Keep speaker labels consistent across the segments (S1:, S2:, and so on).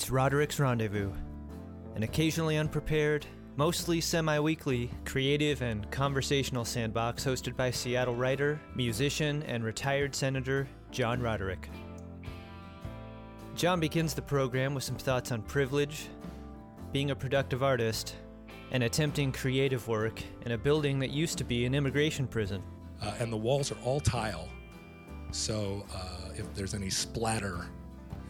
S1: It's Roderick's Rendezvous, an occasionally unprepared, mostly semi weekly, creative and conversational sandbox hosted by Seattle writer, musician, and retired Senator John Roderick. John begins the program with some thoughts on privilege, being a productive artist, and attempting creative work in a building that used to be an immigration prison.
S2: Uh, and the walls are all tile, so uh, if there's any splatter,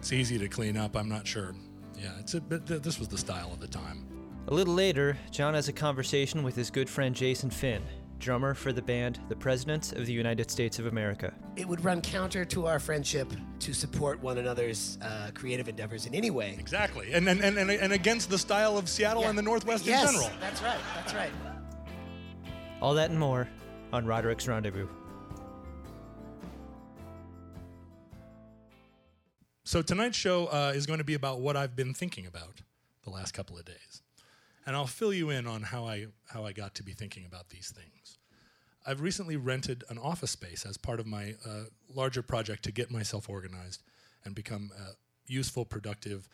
S2: it's easy to clean up. I'm not sure. Yeah, it's a bit. This was the style of the time.
S1: A little later, John has a conversation with his good friend Jason Finn, drummer for the band The Presidents of the United States of America.
S3: It would run counter to our friendship to support one another's uh, creative endeavors in any way.
S2: Exactly, and and, and, and against the style of Seattle
S3: Yeah.
S2: and the Northwest
S3: yes,
S2: in general.
S3: That's right. That's right.
S1: All that and more on Roderick's Rendezvous.
S2: So tonight's show uh, is going to be about what I've been thinking about the last couple of days, and I'll fill you in on how I how I got to be thinking about these things. I've recently rented an office space as part of my uh, larger project to get myself organized and become a useful, productive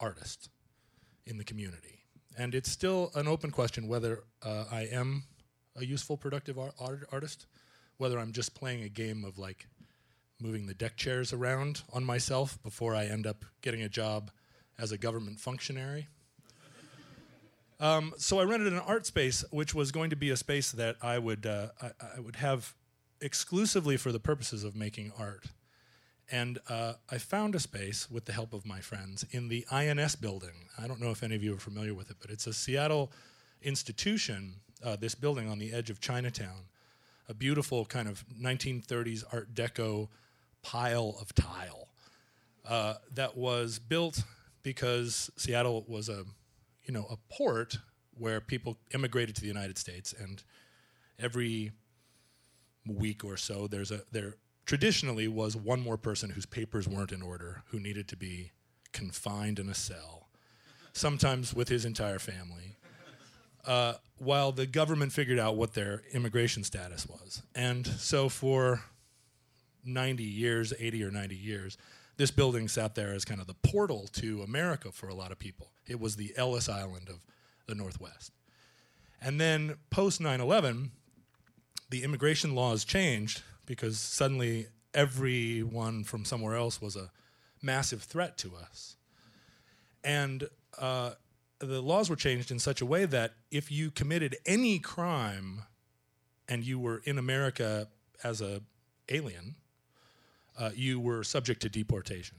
S2: artist in the community. And it's still an open question whether uh, I am a useful, productive ar- art- artist, whether I'm just playing a game of like moving the deck chairs around on myself before I end up getting a job as a government functionary. Um, so I rented an art space, which was going to be a space that I would uh, I, I would have exclusively for the purposes of making art. And uh, I found a space with the help of my friends in the INS building. I don't know if any of you are familiar with it, but it's a Seattle institution. Uh, this building on the edge of Chinatown, a beautiful kind of 1930s Art Deco pile of tile uh, that was built because Seattle was a, you know, a port where people immigrated to the United States, and every week or so, there's a there traditionally was one more person whose papers weren't in order who needed to be confined in a cell, sometimes with his entire family. Uh, while the government figured out what their immigration status was. And so for 90 years, 80 or 90 years, this building sat there as kind of the portal to America for a lot of people. It was the Ellis Island of the Northwest. And then post 9 11, the immigration laws changed because suddenly everyone from somewhere else was a massive threat to us. And uh, the laws were changed in such a way that if you committed any crime and you were in America as a alien, uh, you were subject to deportation,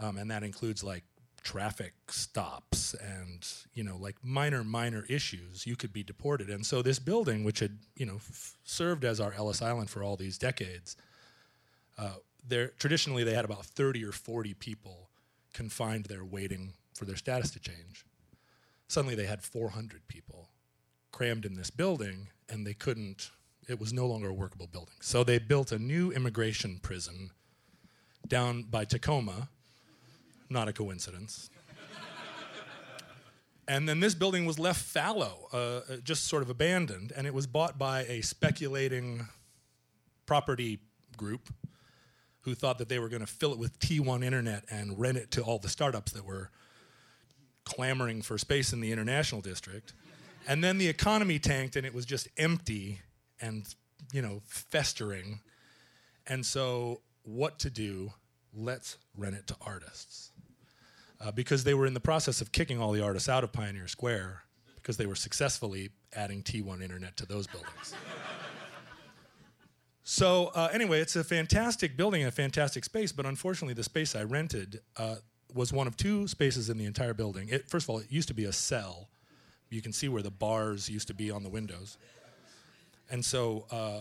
S2: um, and that includes like traffic stops and you know like minor minor issues. You could be deported, and so this building, which had you know f- served as our Ellis Island for all these decades, uh, there traditionally they had about thirty or forty people confined there waiting for their status to change. Suddenly they had 400 people crammed in this building and they couldn't, it was no longer a workable building. So they built a new immigration prison down by Tacoma, not a coincidence. and then this building was left fallow, uh, uh, just sort of abandoned, and it was bought by a speculating property group who thought that they were going to fill it with T1 internet and rent it to all the startups that were clamoring for space in the international district. And then the economy tanked and it was just empty and, you know, festering. And so, what to do? Let's rent it to artists. Uh, because they were in the process of kicking all the artists out of Pioneer Square because they were successfully adding T1 internet to those buildings. So uh, anyway, it's a fantastic building, a fantastic space, but unfortunately, the space I rented uh, was one of two spaces in the entire building. It, first of all, it used to be a cell. You can see where the bars used to be on the windows, and so uh,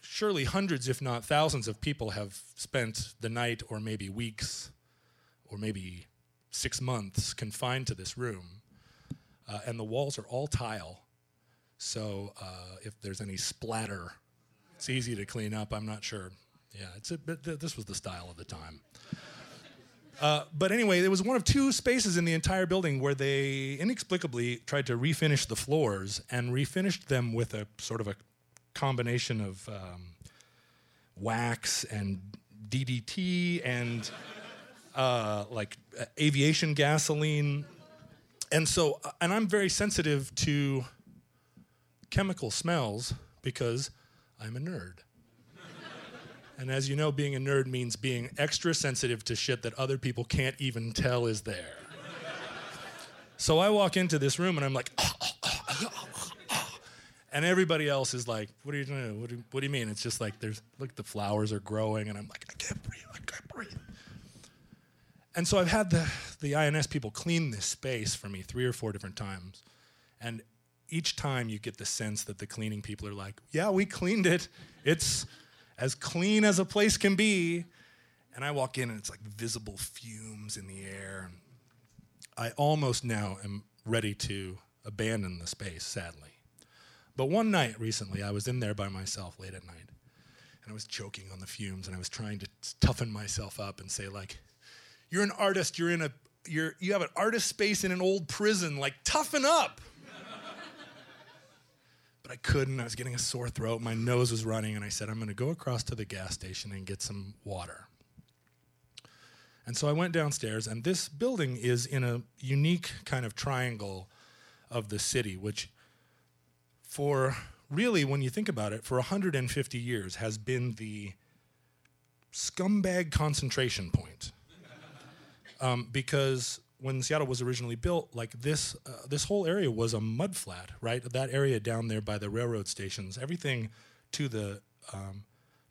S2: surely hundreds, if not thousands, of people have spent the night, or maybe weeks, or maybe six months confined to this room, uh, and the walls are all tile. So uh, if there's any splatter it's easy to clean up. I'm not sure. Yeah, it's a bit, th- this was the style of the time. Uh, but anyway, there was one of two spaces in the entire building where they inexplicably tried to refinish the floors and refinished them with a sort of a combination of um, wax and DDT and uh, like uh, aviation gasoline. And so, uh, and I'm very sensitive to chemical smells because I'm a nerd. And as you know, being a nerd means being extra sensitive to shit that other people can't even tell is there. so I walk into this room and I'm like, ah, ah, ah, and everybody else is like, "What are you doing? What do, what do you mean?" It's just like there's look, the flowers are growing, and I'm like, I can't breathe, I can't breathe. And so I've had the the INS people clean this space for me three or four different times, and each time you get the sense that the cleaning people are like, "Yeah, we cleaned it. It's as clean as a place can be." And I walk in, and it's like visible fumes in the air. I almost now am ready to abandon the space, sadly. But one night recently, I was in there by myself late at night, and I was choking on the fumes, and I was trying to toughen myself up and say, like, you're an artist, you're in a, you're, you have an artist space in an old prison, like, toughen up. I couldn't. I was getting a sore throat. My nose was running, and I said, I'm going to go across to the gas station and get some water. And so I went downstairs, and this building is in a unique kind of triangle of the city, which for really, when you think about it, for 150 years has been the scumbag concentration point. Um, because when Seattle was originally built, like this, uh, this whole area was a mud flat, right? That area down there by the railroad stations, everything to the um,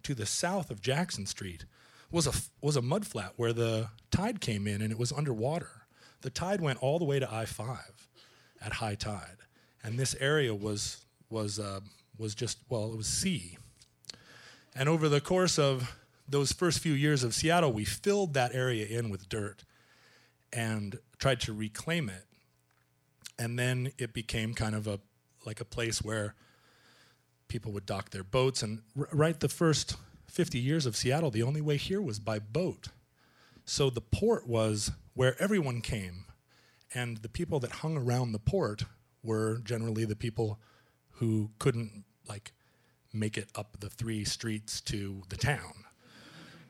S2: to the south of Jackson Street was a was a mud flat where the tide came in and it was underwater. The tide went all the way to I five at high tide, and this area was was, uh, was just, well, it was sea. And over the course of those first few years of Seattle, we filled that area in with dirt and tried to reclaim it. And then it became kind of a like a place where people would dock their boats. And r- right the first 50 years of Seattle, the only way here was by boat. So the port was where everyone came. And the people that hung around the port were generally the people who couldn't like make it up the three streets to the town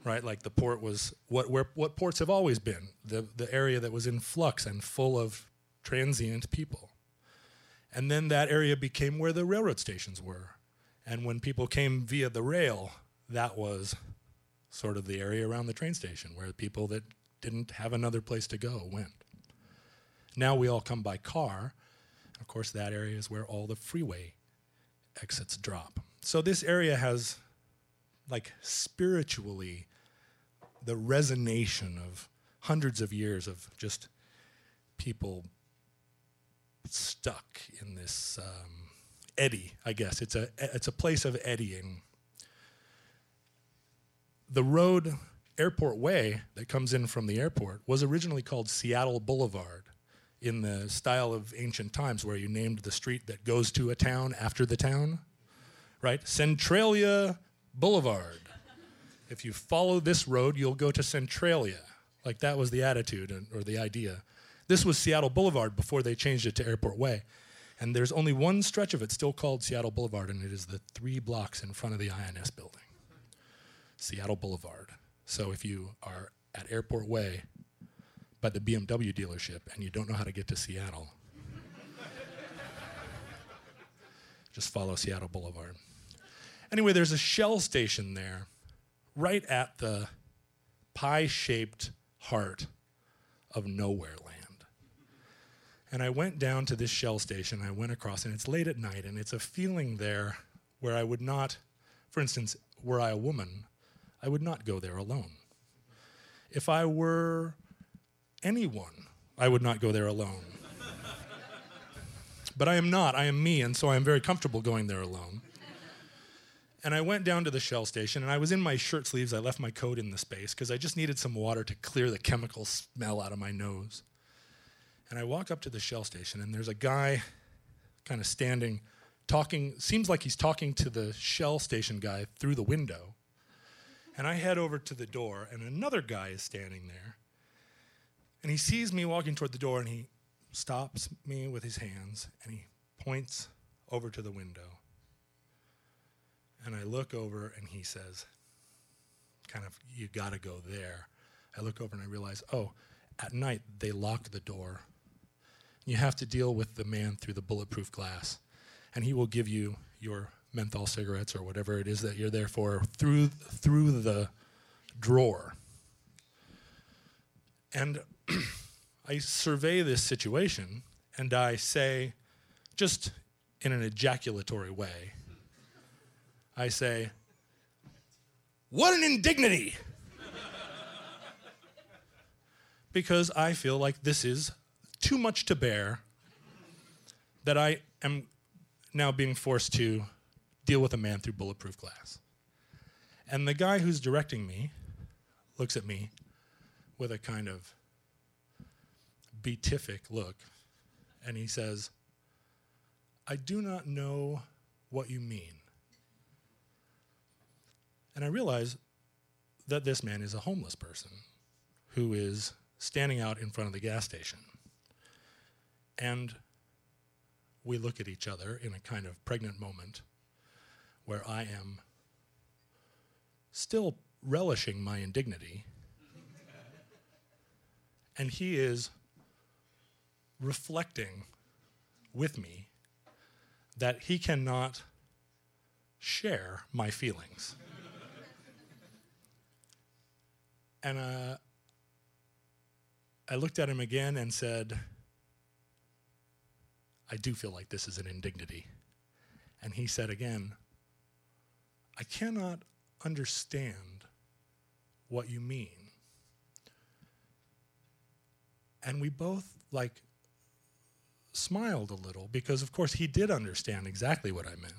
S2: right? Like the port was what where what ports have always been the the area that was in flux and full of transient people. And then that area became where the railroad stations were. And when people came via the rail that was sort of the area around the train station where people that didn't have another place to go went. Now we all come by car. Of course that area is where all the freeway exits drop. So this area has, like, spiritually, the resonation of hundreds of years of just people stuck in this um, eddy. I guess it's a it's a place of eddying. The road Airport Way that comes in from the airport was originally called Seattle Boulevard in the style of ancient times where you named the street that goes to a town after the town, right? Centralia Boulevard. If you follow this road, you'll go to Centralia. Like that was the attitude or the idea. This was Seattle Boulevard before they changed it to Airport Way. And there's only one stretch of it still called Seattle Boulevard, and it is the three blocks in front of the INS building. Seattle Boulevard. So if you are at Airport Way, by the BMW dealership and you don't know how to get to Seattle, just follow Seattle Boulevard. Anyway, there's a Shell station there, right at the pie shaped heart of nowhere land. And I went down to this Shell station, I went across, and it's late at night, and it's a feeling there where I would not, for instance, were I a woman, I would not go there alone. If I were anyone, I would not go there alone. but I am not. I am me, and so I am very comfortable going there alone. And I went down to the Shell station, and I was in my shirt sleeves. I left my coat in the space because I just needed some water to clear the chemical smell out of my nose. And I walk up to the Shell station, and there's a guy kind of standing, talking, seems like he's talking to the Shell station guy through the window. And I head over to the door, and another guy is standing there. And he sees me walking toward the door and he stops me with his hands and he points over to the window. And I look over and he says, kind of, you got to go there. I look over and I realize, oh, at night they lock the door. You have to deal with the man through the bulletproof glass, and he will give you your menthol cigarettes or whatever it is that you're there for through through the drawer. And I survey this situation and I say, just in an ejaculatory way, I say, What an indignity! because I feel like this is too much to bear that I am now being forced to deal with a man through bulletproof glass. And the guy who's directing me looks at me with a kind of beatific look and he says, I do not know what you mean. And I realize that this man is a homeless person who is standing out in front of the gas station. And we look at each other in a kind of pregnant moment where I am still relishing my indignity. and he is reflecting with me that he cannot share my feelings. And uh, I looked at him again and said, I do feel like this is an indignity. And he said again, I cannot understand what you mean. And we both like smiled a little because, of course, he did understand exactly what I meant.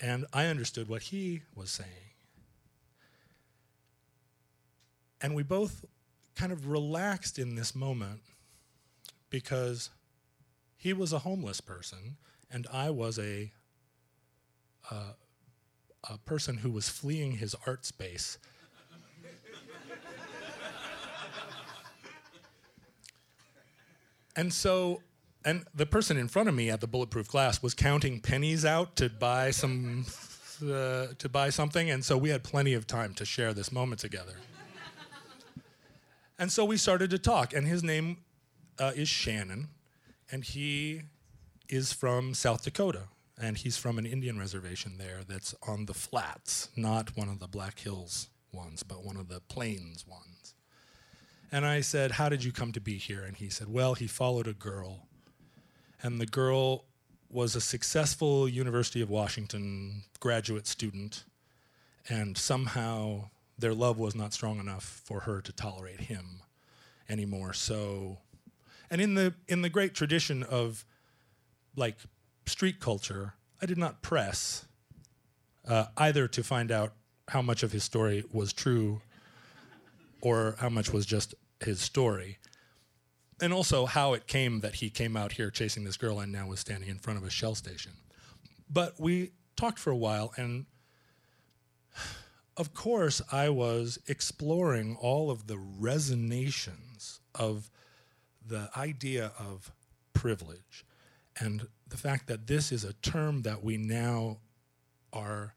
S2: And I understood what he was saying. And we both kind of relaxed in this moment because he was a homeless person and I was a, uh, a person who was fleeing his art space And so, and the person in front of me at the bulletproof glass was counting pennies out to buy some, uh, to buy something, and so we had plenty of time to share this moment together. And so we started to talk, and his name uh, is Shannon, and he is from South Dakota, and he's from an Indian reservation there that's on the flats, not one of the Black Hills ones, but one of the plains ones. And I said, How did you come to be here? And he said, Well, he followed a girl. And the girl was a successful University of Washington graduate student. And somehow their love was not strong enough for her to tolerate him anymore. So, and in the, in the great tradition of like street culture, I did not press uh, either to find out how much of his story was true or how much was just his story. And also how it came that he came out here chasing this girl and now was standing in front of a shell station. But we talked for a while, and of course, I was exploring all of the resonations of the idea of privilege and the fact that this is a term that we now are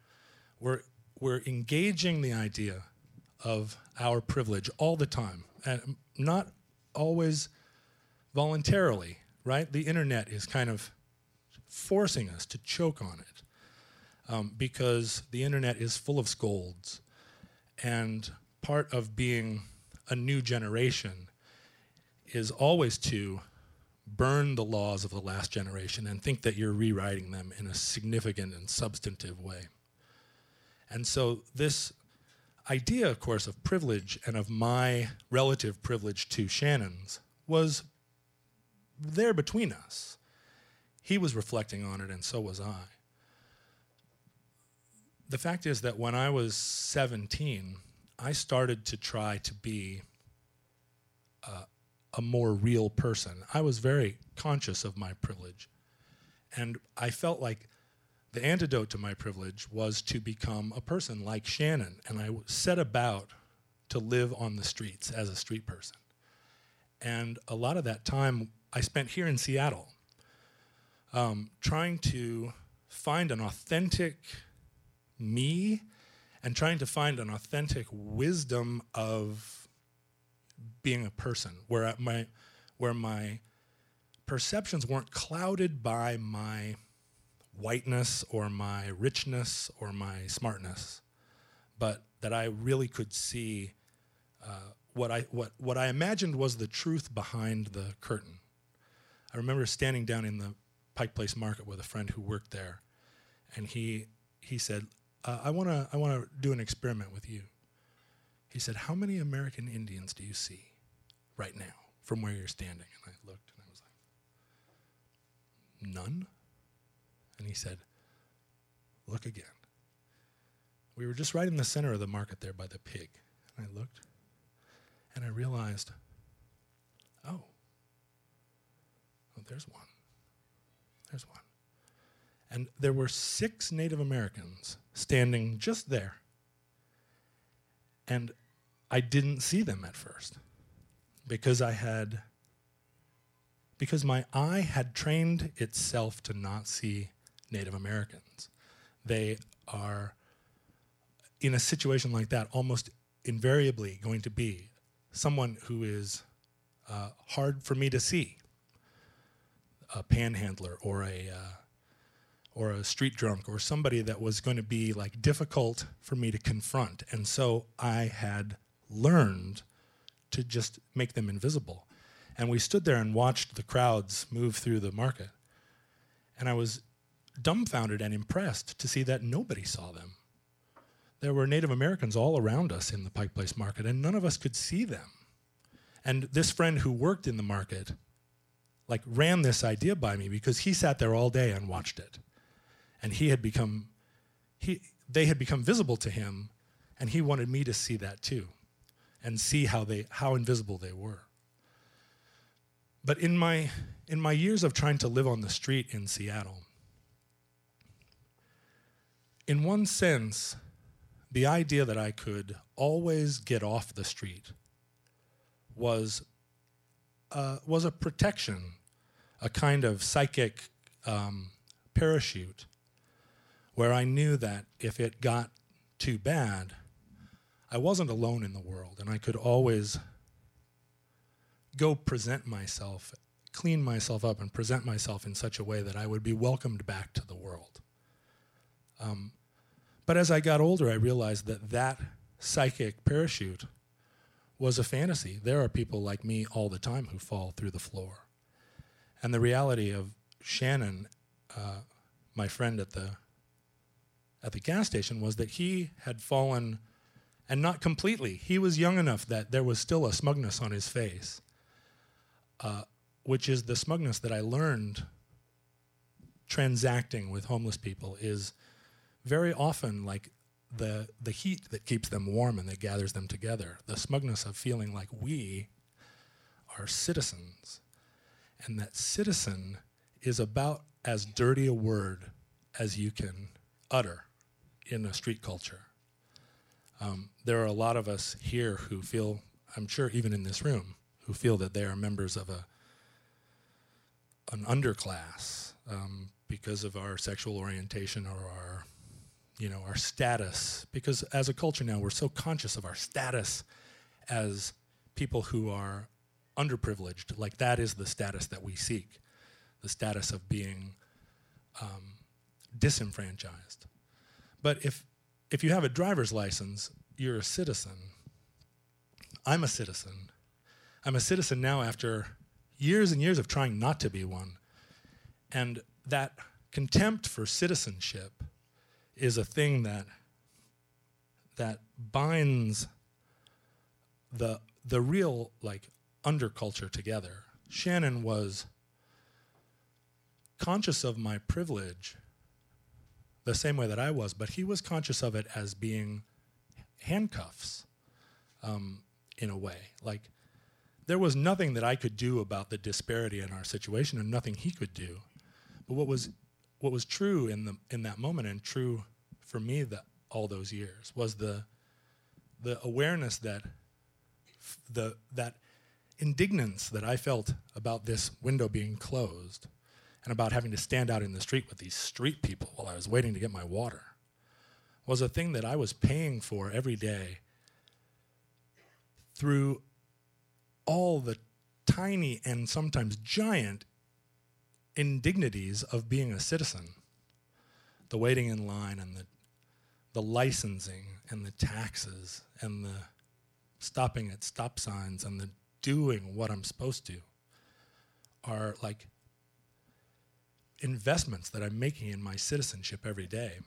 S2: we're we're engaging the idea of our privilege all the time, and not always voluntarily, right? The internet is kind of forcing us to choke on it um, because the internet is full of scolds. And part of being a new generation is always to burn the laws of the last generation and think that you're rewriting them in a significant and substantive way. And so this idea, of course, of privilege and of my relative privilege to Shannon's was there between us. He was reflecting on it, and so was I. The fact is that when I was 17, I started to try to be uh, a more real person. I was very conscious of my privilege. And I felt like the antidote to my privilege was to become a person like Shannon, and I set about to live on the streets as a street person. And a lot of that time I spent here in Seattle, um, trying to find an authentic me and trying to find an authentic wisdom of being a person, where my where my perceptions weren't clouded by my whiteness or my richness or my smartness, but that I really could see uh, what I what what I imagined was the truth behind the curtain. I remember standing down in the Pike Place Market with a friend who worked there, and he he said, uh, "I want to I want to do an experiment with you." He said, "How many American Indians do you see right now from where you're standing?" And I looked, and I was like, "None." And he said, "Look again." We were just right in the center of the market there by the pig, and I looked, and I realized, oh, oh, there's one. There's one. And there were six Native Americans standing just there. And I didn't see them at first because I had, because my eye had trained itself to not see Native Americans. They are, in a situation like that, almost invariably going to be someone who is uh, hard for me to see a panhandler or a uh, or a street drunk or somebody that was going to be like difficult for me to confront. And so i had learned to just make them invisible. And we stood there and watched the crowds move through the market. And i was dumbfounded and impressed to see that nobody saw them. There were native americans all around us in the pike place market and none of us could see them. And this friend who worked in the market like ran this idea by me because he sat there all day and watched it and he had become he they had become visible to him and he wanted me to see that too and see how they how invisible they were. But in my in my years of trying to live on the street in Seattle in one sense the idea that I could always get off the street was uh, was a protection, a kind of psychic um, parachute, where I knew that if it got too bad, I wasn't alone in the world, and I could always go present myself, clean myself up, and present myself in such a way that I would be welcomed back to the world. Um, but as I got older, I realized that that psychic parachute was a fantasy. There are people like me all the time who fall through the floor. And the reality of Shannon, uh, my friend at the at the gas station, was that he had fallen, and not completely. He was young enough that there was still a smugness on his face, uh, which is the smugness that I learned transacting with homeless people. Is very often like the the heat that keeps them warm and that gathers them together, the smugness of feeling like we are citizens, and that citizen is about as dirty a word as you can utter in a street culture. Um, there are a lot of us here who feel, I'm sure, even in this room, who feel that they are members of a an underclass um, because of our sexual orientation or our you know, our status, because as a culture now, we're so conscious of our status as people who are underprivileged. Like that is the status that we seek, the status of being um, disenfranchised. But if if you have a driver's license, you're a citizen. I'm a citizen. I'm a citizen now after years and years of trying not to be one. And that contempt for citizenship is a thing that that binds the the real like underculture together. Shannon was conscious of my privilege the same way that I was, but he was conscious of it as being handcuffs um, in a way. Like there was nothing that I could do about the disparity in our situation, and nothing he could do. But what was what was true in the in that moment and true for me that all those years was the the awareness that the that indignance that I felt about this window being closed and about having to stand out in the street with these street people while I was waiting to get my water was a thing that I was paying for every day through all the tiny and sometimes giant indignities of being a citizen. The waiting in line and the, the licensing and the taxes and the stopping at stop signs and the doing what I'm supposed to are like investments that I'm making in my citizenship every day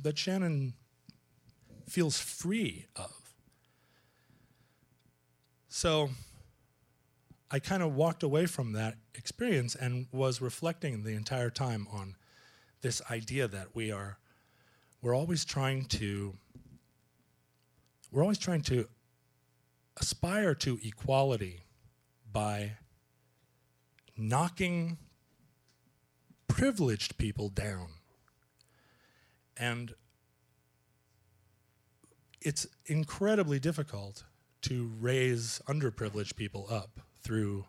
S2: that Shannon feels free of. So I kind of walked away from that experience and was reflecting the entire time on this idea that we are we're always trying to we're always trying to aspire to equality by knocking privileged people down. And it's incredibly difficult to raise underprivileged people up through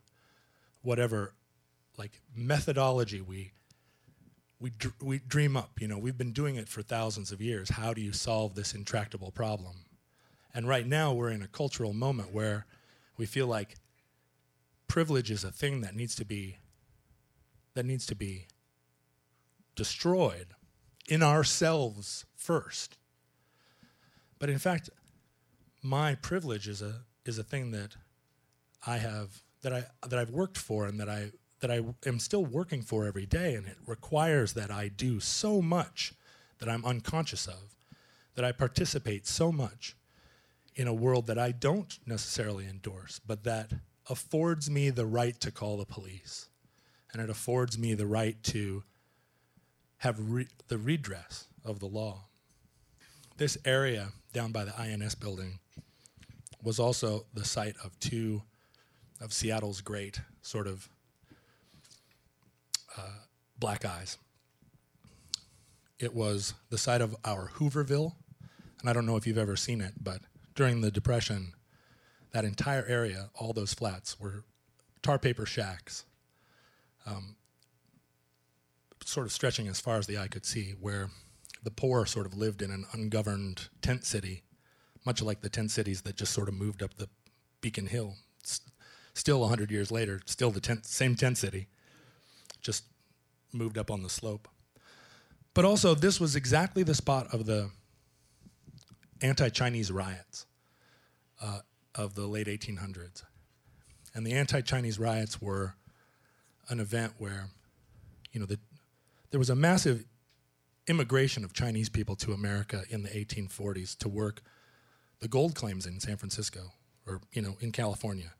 S2: whatever like methodology we we dr- we dream up. You know we've been doing it for thousands of years. How do you solve this intractable problem? And right now we're in a cultural moment where we feel like privilege is a thing that needs to be that needs to be destroyed in ourselves first. But in fact my privilege is a is a thing that I have that I that I've worked for and that I that I am still working for every day and it requires that I do so much that I'm unconscious of that I participate so much in a world that I don't necessarily endorse but that affords me the right to call the police and it affords me the right to have re- the redress of the law this area down by the INS building was also the site of two of Seattle's great sort of uh, black eyes. It was the site of our Hooverville, and I don't know if you've ever seen it, but during the Depression, that entire area, all those flats, were tar paper shacks, um, sort of stretching as far as the eye could see, where the poor sort of lived in an ungoverned tent city, much like the tent cities that just sort of moved up the Beacon Hill. S- still, 100 years later, still the tent, same tent city, just moved up on the slope. But also, this was exactly the spot of the anti Chinese riots uh, of the late 1800s. And the anti Chinese riots were an event where, you know, the, there was a massive immigration of Chinese people to America in the 1840s to work the gold claims in San Francisco or you know in California.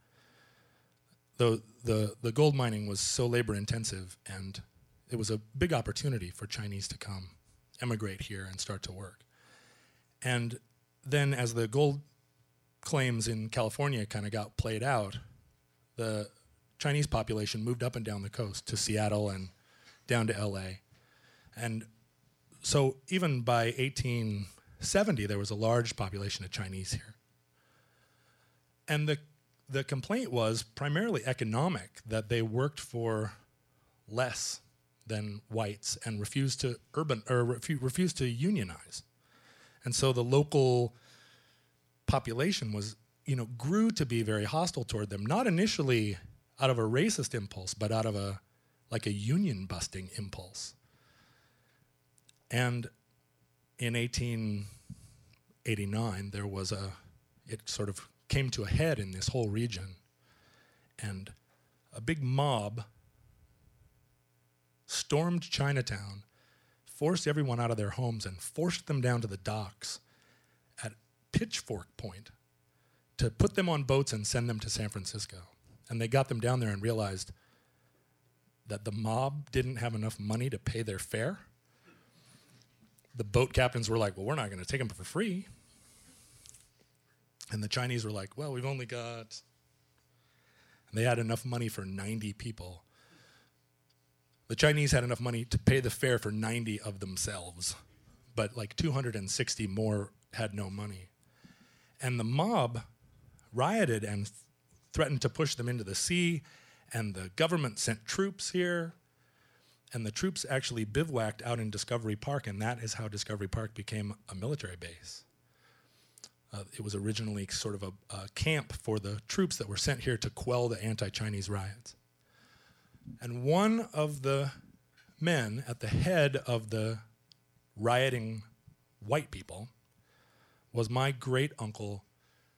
S2: The the the gold mining was so labor intensive and it was a big opportunity for Chinese to come emigrate here and start to work. And then as the gold claims in California kind of got played out, the Chinese population moved up and down the coast to Seattle and down to LA. And so even by 1870, there was a large population of Chinese here. And the, the complaint was primarily economic, that they worked for less than whites and refused to urban or refu- refused to unionize. And so the local population was, you know, grew to be very hostile toward them, not initially out of a racist impulse, but out of a like a union busting impulse. And in 1889, there was a, it sort of came to a head in this whole region. And a big mob stormed Chinatown, forced everyone out of their homes, and forced them down to the docks at pitchfork point to put them on boats and send them to San Francisco. And they got them down there and realized that the mob didn't have enough money to pay their fare the boat captains were like, well, we're not going to take them for free. And the Chinese were like, well, we've only got. And they had enough money for 90 people. The Chinese had enough money to pay the fare for 90 of themselves, but like 260 more had no money. And the mob rioted and threatened to push them into the sea, and the government sent troops here and the troops actually bivouacked out in Discovery Park, and that is how Discovery Park became a military base. Uh, it was originally sort of a, a camp for the troops that were sent here to quell the anti Chinese riots. And one of the men at the head of the rioting white people was my great uncle,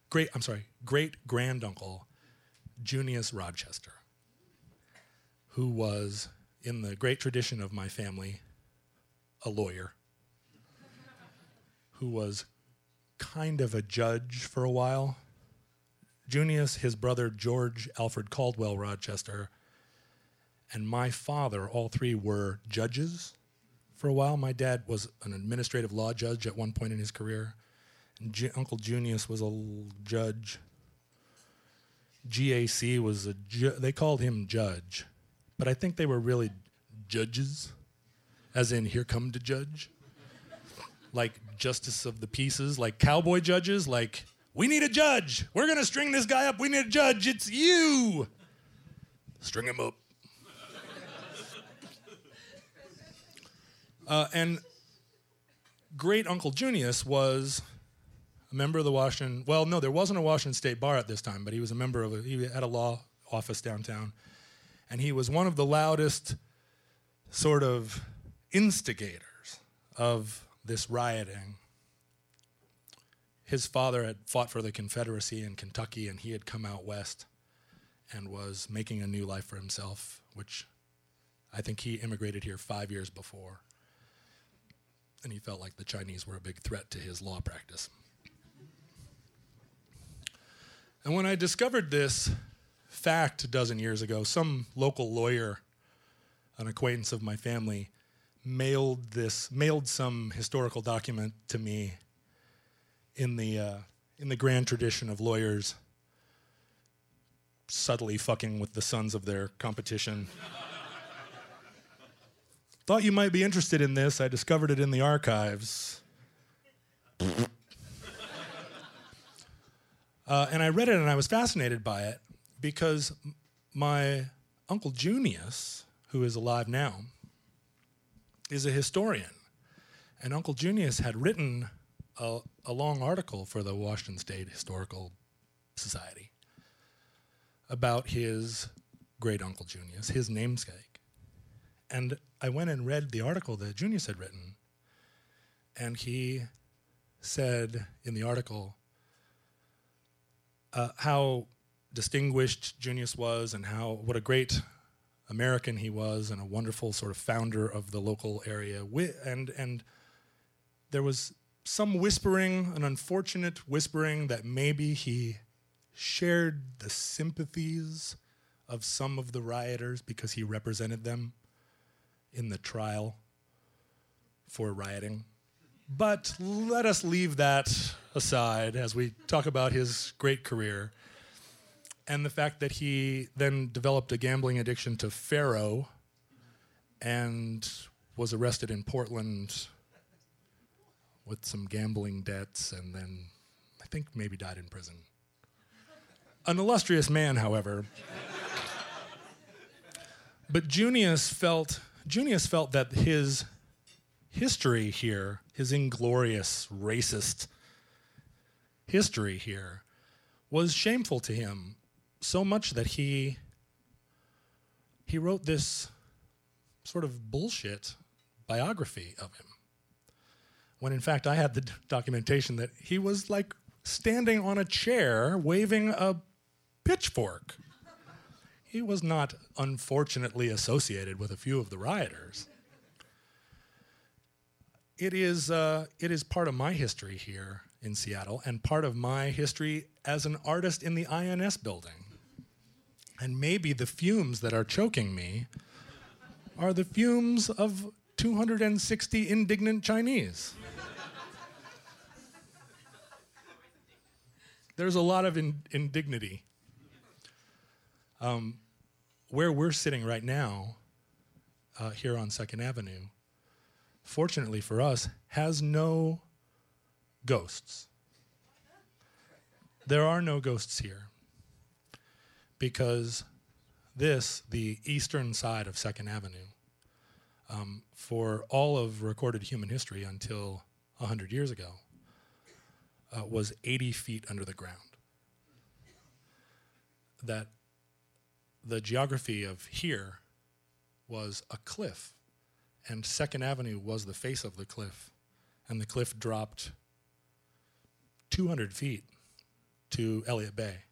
S2: great, I'm sorry, great granduncle, Junius Rochester, who was, in the great tradition of my family, a lawyer, who was kind of a judge for a while. Junius, his brother George Alfred Caldwell Rochester, and my father, all three were judges for a while. My dad was an administrative law judge at one point in his career. And J- Uncle Junius was a l- judge. GAC was a ju- they called him judge, but I think they were really judges, as in here come to judge, like justice of the pieces, like cowboy judges, like we need a judge. We're gonna string this guy up. We need a judge. It's you. String him up. Uh, and great Uncle Junius was a member of the Washington. Well, no, there wasn't a Washington State Bar at this time, but he was a member of. A, he had a law office downtown, and he was one of the loudest sort of instigators of this rioting. His father had fought for the Confederacy in Kentucky, and he had come out west and was making a new life for himself, which I think he immigrated here five years before and he felt like the Chinese were a big threat to his law practice. And when I discovered this fact a dozen years ago, some local lawyer, an acquaintance of my family, mailed this mailed some historical document to me in the uh, in the grand tradition of lawyers subtly fucking with the sons of their competition. Thought you might be interested in this. I discovered it in the archives. uh, and I read it and I was fascinated by it because my uncle Junius, who is alive now, is a historian. And Uncle Junius had written a, a long article for the Washington State Historical Society about his great uncle Junius, his namesake. And I went and read the article that Junius had written, and he said in the article uh, how distinguished Junius was and how what a great American he was and a wonderful sort of founder of the local area. And and there was some whispering, an unfortunate whispering that maybe he shared the sympathies of some of the rioters because he represented them in the trial for rioting. But let us leave that aside as we talk about his great career and the fact that he then developed a gambling addiction to Faro and was arrested in Portland with some gambling debts and then I think maybe died in prison. An illustrious man, however. but Junius felt Junius felt that his history here, his inglorious racist history here, was shameful to him so much that he he wrote this sort of bullshit biography of him. When in fact I had the d- documentation that he was like standing on a chair waving a pitchfork. He was not unfortunately associated with a few of the rioters. It is, uh, it is part of my history here in Seattle and part of my history as an artist in the INS building. And maybe the fumes that are choking me are the fumes of 260 indignant Chinese. There's a lot of in- indignity. Um, where we're sitting right now, uh, here on Second Avenue, fortunately for us, has no ghosts. There are no ghosts here because this, the eastern side of Second Avenue, um, for all of recorded human history until 100 years ago, uh, was 80 feet under the ground. That the geography of here was a cliff, and Second Avenue was the face of the cliff, and the cliff dropped 200 feet to Elliott Bay.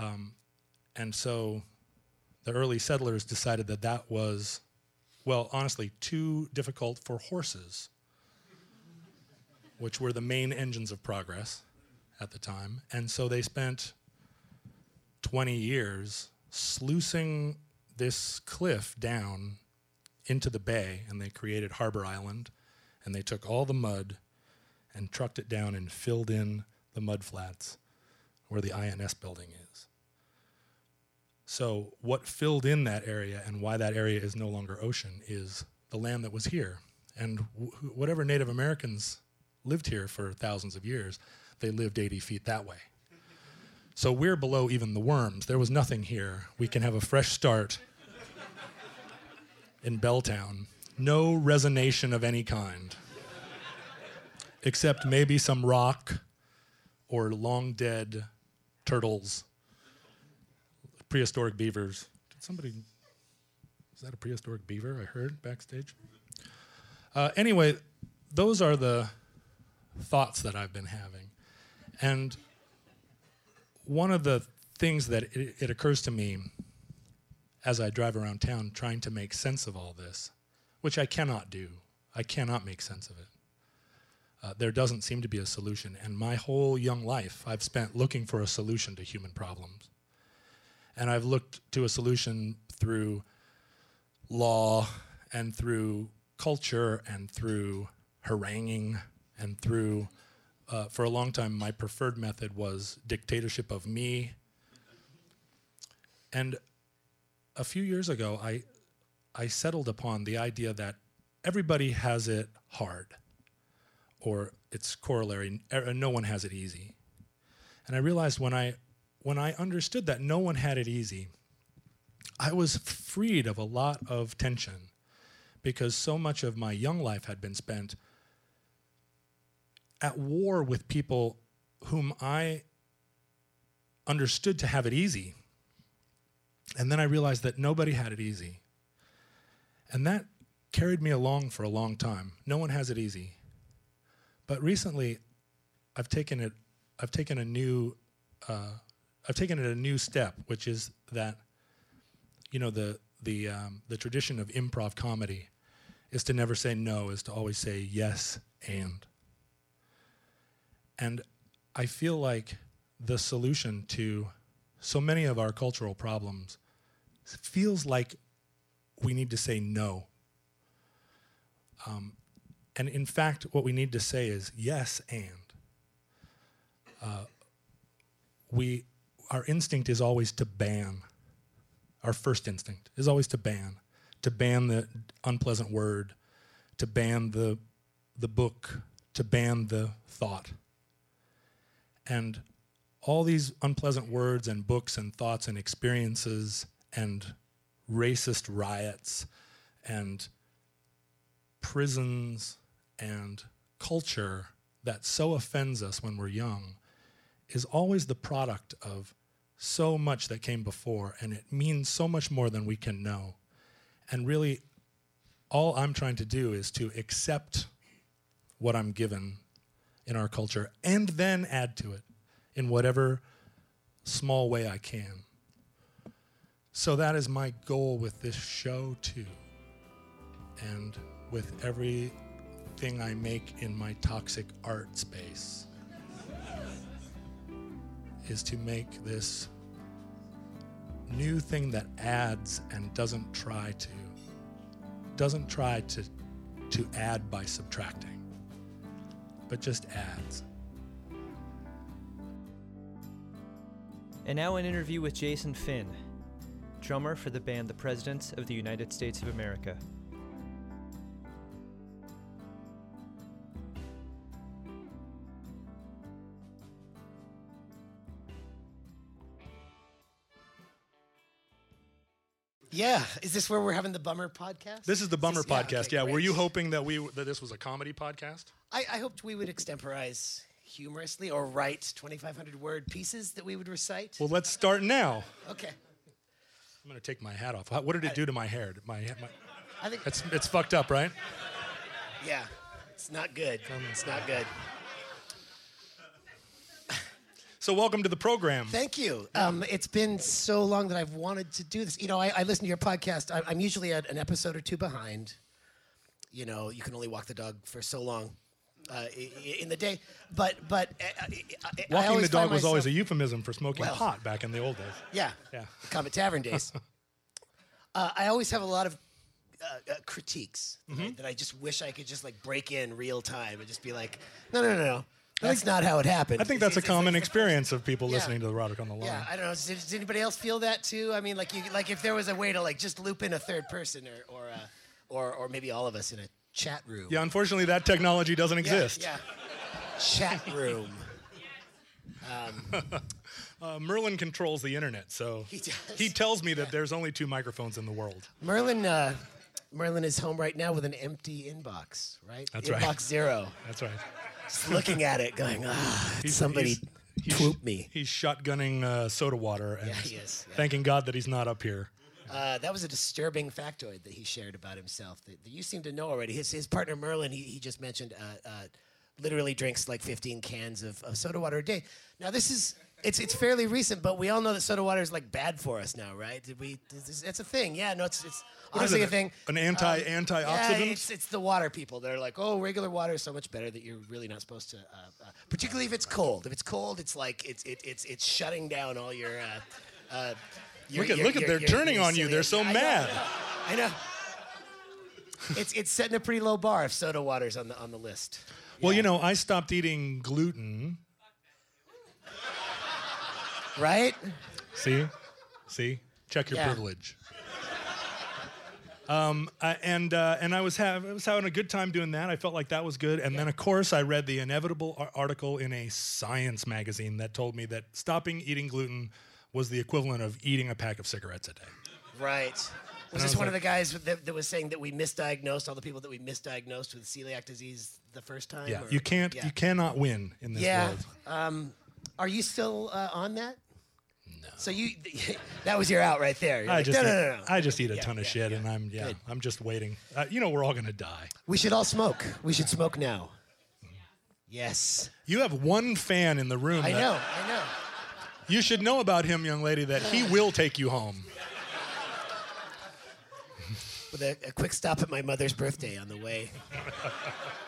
S2: Um, and so the early settlers decided that that was, well, honestly, too difficult for horses, which were the main engines of progress at the time. And so they spent 20 years sluicing this cliff down into the bay, and they created Harbor Island, and they took all the mud and trucked it down and filled in the mud flats where the INS building is. So, what filled in that area and why that area is no longer ocean is the land that was here. And wh- whatever Native Americans lived here for thousands of years, they lived 80 feet that way. So, we're below even the worms. There was nothing here. We can have a fresh start in Belltown. No resonation of any kind, except maybe some rock or long dead turtles prehistoric beavers. Did somebody? Is that a prehistoric beaver? I heard backstage. Uh, anyway, those are the thoughts that I've been having, and one of the things that it, it occurs to me as I drive around town trying to make sense of all this, which I cannot do. I cannot make sense of it. Uh, there doesn't seem to be a solution. And my whole young life, I've spent looking for a solution to human problems. And I've looked to a solution through law and through culture and through haranguing and through, uh, for a long time, my preferred method was dictatorship of me. And a few years ago, I, I settled upon the idea that everybody has it hard, or its corollary, er, no one has it easy. And I realized when I when I understood that no one had it easy, I was freed of a lot of tension because so much of my young life had been spent at war with people whom I understood to have it easy. And then I realized that nobody had it easy. And that carried me along for a long time. No one has it easy. But recently, I've taken it. I've taken a new uh, I've taken it a new step, which is that, you know, the the um, the tradition of improv comedy is to never say no, is to always say yes and. And I feel like the solution to so many of our cultural problems feels like we need to say no. Um, and in fact, what we need to say is yes and. Uh, we our instinct is always to ban. Our first instinct is always to ban, to ban the unpleasant word, to ban the, the book, to ban the thought. And all these unpleasant words and books and thoughts and experiences and racist riots and prisons and culture that so offends us when we're young is always the product of so much that came before, and it means so much more than we can know. And really, all I'm trying to do is to accept what I'm given in our culture and then add to it in whatever small way I can. So that is my goal with this show, too. And with everything I make in my toxic art space is to make this new thing that adds and doesn't try to doesn't try to to add by subtracting but just adds
S1: And now an interview with Jason Finn, drummer for the band The Presidents of the United States of America.
S3: Yeah, is this where we're having the bummer podcast?
S2: this is the bummer
S3: This- yeah,
S2: podcast
S3: okay,
S2: yeah were you hoping that we that this was a comedy podcast
S3: I, I hoped we would extemporize humorously or write 2,500 word pieces that we would recite?
S2: Well, let's start now.
S3: okay.
S2: I'm gonna take my hat off. What did it do to my hair? My, my
S3: I think,
S2: it's it's fucked up, right?
S3: yeah, it's not good. It's not good.
S2: So welcome to the program.
S3: Thank you. Um, it's been so long that I've wanted to do this. You know, I, I listen to your podcast. I, I'm usually at an episode or two behind. You know, you can only walk the dog for so long uh, in the day. But but uh, I
S2: Walking the dog was always a euphemism for smoking
S3: Well-
S2: pot back in the old days.
S3: yeah
S2: Yeah.
S3: Comet Tavern days. uh, I always have a lot of uh, uh, critiques
S2: Mm-hmm.
S3: right, that I just wish I could just like break in real time and just be like, no no no no, that's not how it happened.
S2: I think
S3: It's-
S2: that's a
S3: it's- it's
S2: common
S3: like-
S2: experience of people
S3: Yeah.
S2: listening to the Roderick on the Line.
S3: Yeah, I don't know. Does, does anybody else feel that too? I mean, like, you, like if there was a way to like just loop in a third person, or or uh, or, or maybe all of us in a chat room.
S2: Yeah, unfortunately, that technology doesn't exist.
S3: yeah. Chat room.
S2: Uh, Merlin controls the internet, so
S3: He does.
S2: he tells me that there's only two microphones in the world.
S3: Merlin. Uh, Merlin is home right now with an empty inbox, right?
S2: That's
S3: inbox
S2: right.
S3: zero.
S2: That's right.
S3: Just looking at it, going, ah,
S2: He's-
S3: somebody
S2: he's- he's-
S3: me.
S2: He's shotgunning uh, soda water and
S3: Yeah, he is, yeah.
S2: thanking God that he's not up here.
S3: Uh, that was a disturbing factoid that he shared about himself that, that you seem to know already. His, his partner Merlin, he, he just mentioned, uh, uh, literally drinks like 15 cans of, of soda water a day. Now this is it's it's fairly recent, but we all know that soda water is like bad for us now, right? Did we? It's, it's a thing. Yeah, no, it's it's
S2: What
S3: honestly
S2: it,
S3: a thing.
S2: An anti
S3: Um, Yeah,
S2: antioxidant?
S3: it's, it's the water people. They're like, oh, regular water is so much better that you're really not supposed to. Uh, uh, particularly if it's cold. If it's cold, it's like it's it, it's it's shutting down all your. Uh, uh, your-
S2: Look at-
S3: your-
S2: look at- they're turning on you. They're so
S3: I know,
S2: mad.
S3: I know. it's it's setting a pretty low bar if soda water's on the on the list.
S2: Well, you know, I stopped eating gluten.
S3: Right?
S2: See? See? Check your
S3: Yeah.
S2: privilege. Um, I, and uh, and I was, have, I was having a good time doing that. I felt like that was good. And then, of course, I read the inevitable ar- article in a science magazine that told me that stopping eating gluten was the equivalent of eating a pack of cigarettes a day.
S3: Right. Was
S2: I
S3: this
S2: was
S3: one of the guys that, that was saying that we misdiagnosed all the people that we misdiagnosed with celiac disease the first time?
S2: Yeah,
S3: or-
S2: you can't,
S3: Yeah.
S2: you cannot win in this
S3: Yeah.
S2: world.
S3: Um, are you still uh, on that? No. So you that was your out right there. You're
S2: I
S3: like,
S2: just,
S3: no,
S2: eat,
S3: no, no, no.
S2: I just eat a
S3: Yeah,
S2: ton of
S3: yeah,
S2: shit,
S3: yeah.
S2: and I'm, yeah,
S3: Good.
S2: I'm just waiting. Uh, you know, we're all gonna die.
S3: We should all smoke. We should smoke now. Yes.
S2: You have one fan in the room.
S3: I know. I know.
S2: You should know about him, young lady, that he will take you home.
S3: With a, a quick stop at my mother's birthday on the way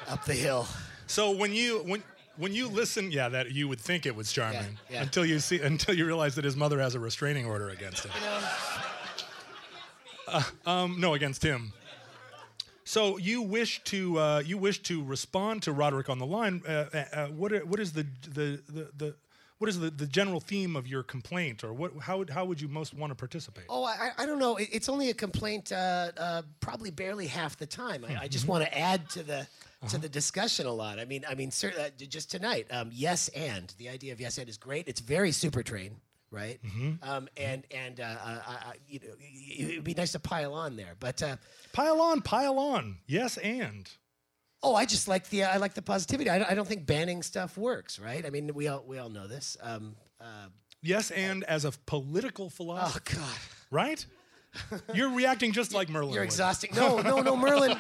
S3: up the hill.
S2: So when you when when you listen, yeah, that you would think it was charming
S3: Yeah, yeah.
S2: until you see until you realize that his mother has a restraining order against him.
S3: You know?
S2: Um, no, against him. So you wish to uh, you wish to respond to Roderick on the line. Uh, uh, uh, what are- what is the the the, the what is the, the general theme of your complaint, or what? How would how would you most want to participate?
S3: Oh, I, I don't know. It, it's only a complaint, uh, uh, probably barely half the time. I, I
S2: Mm-hmm.
S3: just want to add to the. To the discussion a lot. I mean, I mean, cer- uh, just tonight, um, yes and the idea of yes and is great. It's very super train, right?
S2: Mm-hmm.
S3: Um, and and uh, uh, uh, you know, it would be nice to pile on there, but. Uh,
S2: Pile on, pile on. Yes, and
S3: Oh, I just like the I like the positivity. I don't, I don't think banning stuff works, right? I mean, we all we all know this. Um, uh,
S2: yes, and as a political philosophy.
S3: oh
S2: philosopher,
S3: God,
S2: right? You're reacting just like Merlin.
S3: you're
S2: would.
S3: exhausting. No, no, no, Merlin.